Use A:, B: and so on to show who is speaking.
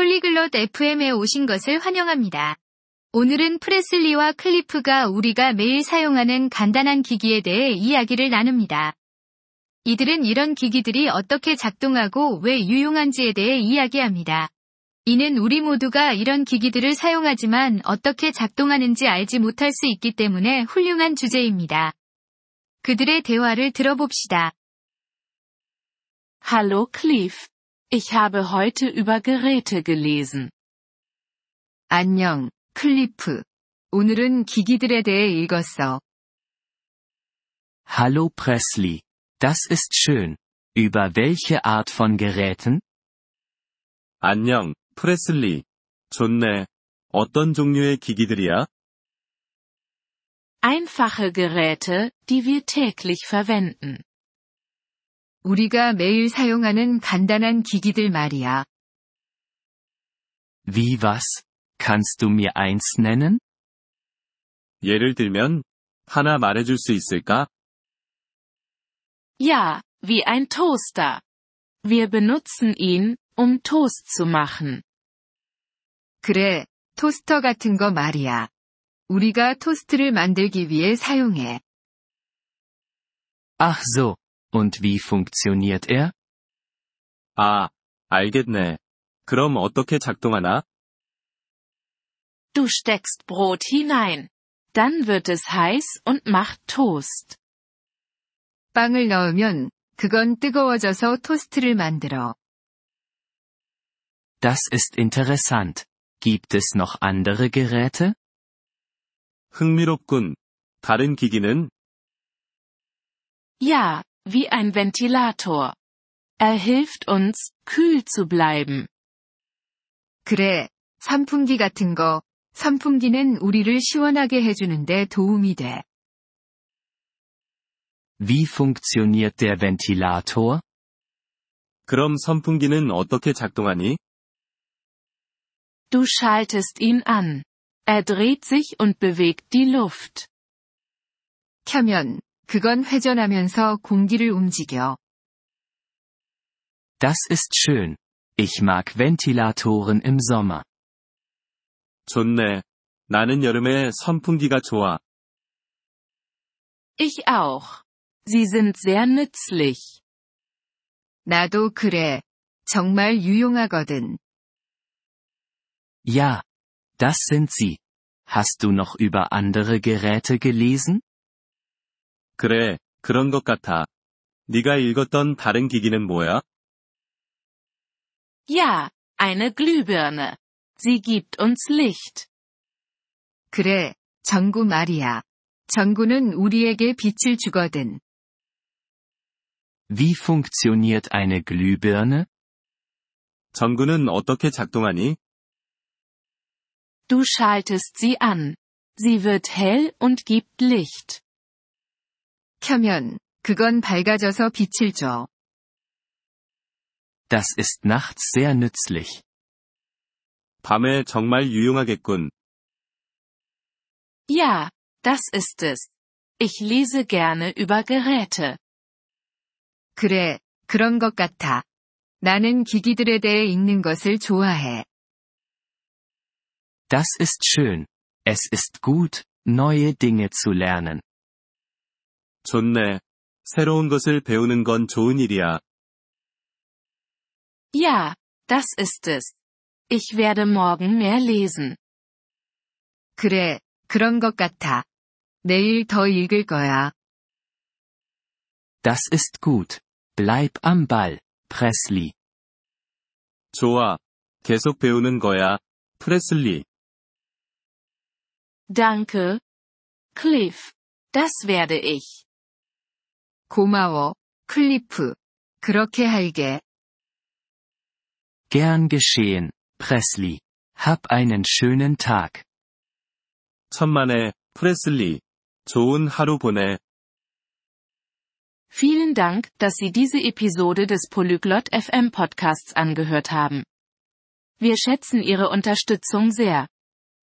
A: 폴리글롯 FM에 오신 것을 환영합니다. 오늘은 프레슬리와 클리프가 우리가 매일 사용하는 간단한 기기에 대해 이야기를 나눕니다. 이들은 이런 기기들이 어떻게 작동하고 왜 유용한지에 대해 이야기합니다. 이는 우리 모두가 이런 기기들을 사용하지만 어떻게 작동하는지 알지 못할 수 있기 때문에 훌륭한 주제입니다. 그들의 대화를 들어봅시다.
B: Hallo Cleve. Ich habe heute über Geräte gelesen.
A: 안녕, 클리프. 오늘은 기기들에 대해 읽었어.
C: Hallo Presley. Das ist schön. Über welche Art von Geräten?
D: 안녕, 프레슬리. 좋네. 어떤 종류의 기기들이야?
B: Einfache Geräte, die wir täglich verwenden.
A: 우리가 매일 사용하는 간단한 기기들 말이야.
C: Wie was? Kannst du mir eins nennen?
D: 예를 들면, 하나 말해줄 수 있을까?
B: Ja, wie ein Toaster. Wir benutzen ihn, um Toast zu machen.
A: 그래, 토스터 같은 거 말이야. 우리가 토스트를 만들기 위해 사용해.
C: Ach so. Und wie funktioniert er?
D: 아, 알겠네. 그럼 어떻게 작동하나?
B: Du steckst Brot hinein. Dann wird es heiß und macht Toast.
A: 빵을 넣으면 그건 뜨거워져서 토스트를 만들어.
C: Das ist interessant. Gibt es noch andere Geräte?
D: 흥미롭군. 다른 기기는?
B: Ja, wie ein Ventilator. Er hilft uns, kühl zu bleiben.
A: 그래, 선풍기 같은 거. 선풍기는 우리를 시원하게 해주는데 도움이 돼.
C: Wie funktioniert der Ventilator?
D: 그럼 선풍기는 어떻게 작동하니?
B: Du schaltest ihn an. Er dreht sich und bewegt die Luft.
A: 켜면, 그건 회전하면서 공기를 움직여.
C: Das ist schön. Ich mag Ventilatoren im Sommer.
D: 좋네. 나는 여름에 선풍기가 좋아.
B: Ich auch. Sie sind sehr nützlich.
A: 나도 그래. 정말 유용하거든.
C: Ja. Das sind sie. Hast du noch über andere Geräte gelesen?
D: 그래, 그런 것 같아. 네가 읽었던 다른 기기는 뭐야?
B: Ja, eine Glühbirne. Sie gibt uns Licht.
A: 그래, 전구 말이야. 전구는 우리에게 빛을 주거든.
C: Wie funktioniert eine Glühbirne?
D: 전구는 어떻게 작동하니?
B: Du schaltest sie an. Sie wird hell und gibt Licht.
A: 켜면, 그건 밝아져서 빛을 줘.
C: Das ist nachts sehr nützlich.
D: 밤에 정말 유용하겠군.
B: Ja, das ist es. Ich lese gerne über Geräte.
A: 그래, 그런 것 같아. 나는 기기들에 대해 읽는 것을 좋아해.
C: Das ist schön. Es ist gut, neue Dinge zu lernen.
D: 좋네. 새로운 것을 배우는 건 좋은 일이야.
B: Ja, das ist es. Ich werde morgen mehr lesen.
A: 그래, 그런 것 같아. 내일 더 읽을 거야.
C: Das ist gut. Bleib am Ball, Presley.
D: 좋아. 계속 배우는 거야. 프레슬리.
B: Danke. Cliff. Das werde ich.
A: 고마워, 클리프. 그렇게 할게.
C: Gern geschehen, Presley. Hab einen schönen Tag.
D: 천만에, 프레슬리. 좋은 하루 보내.
B: Vielen Dank, dass Sie diese Episode des Polyglot FM Podcasts angehört haben. Wir schätzen Ihre Unterstützung sehr.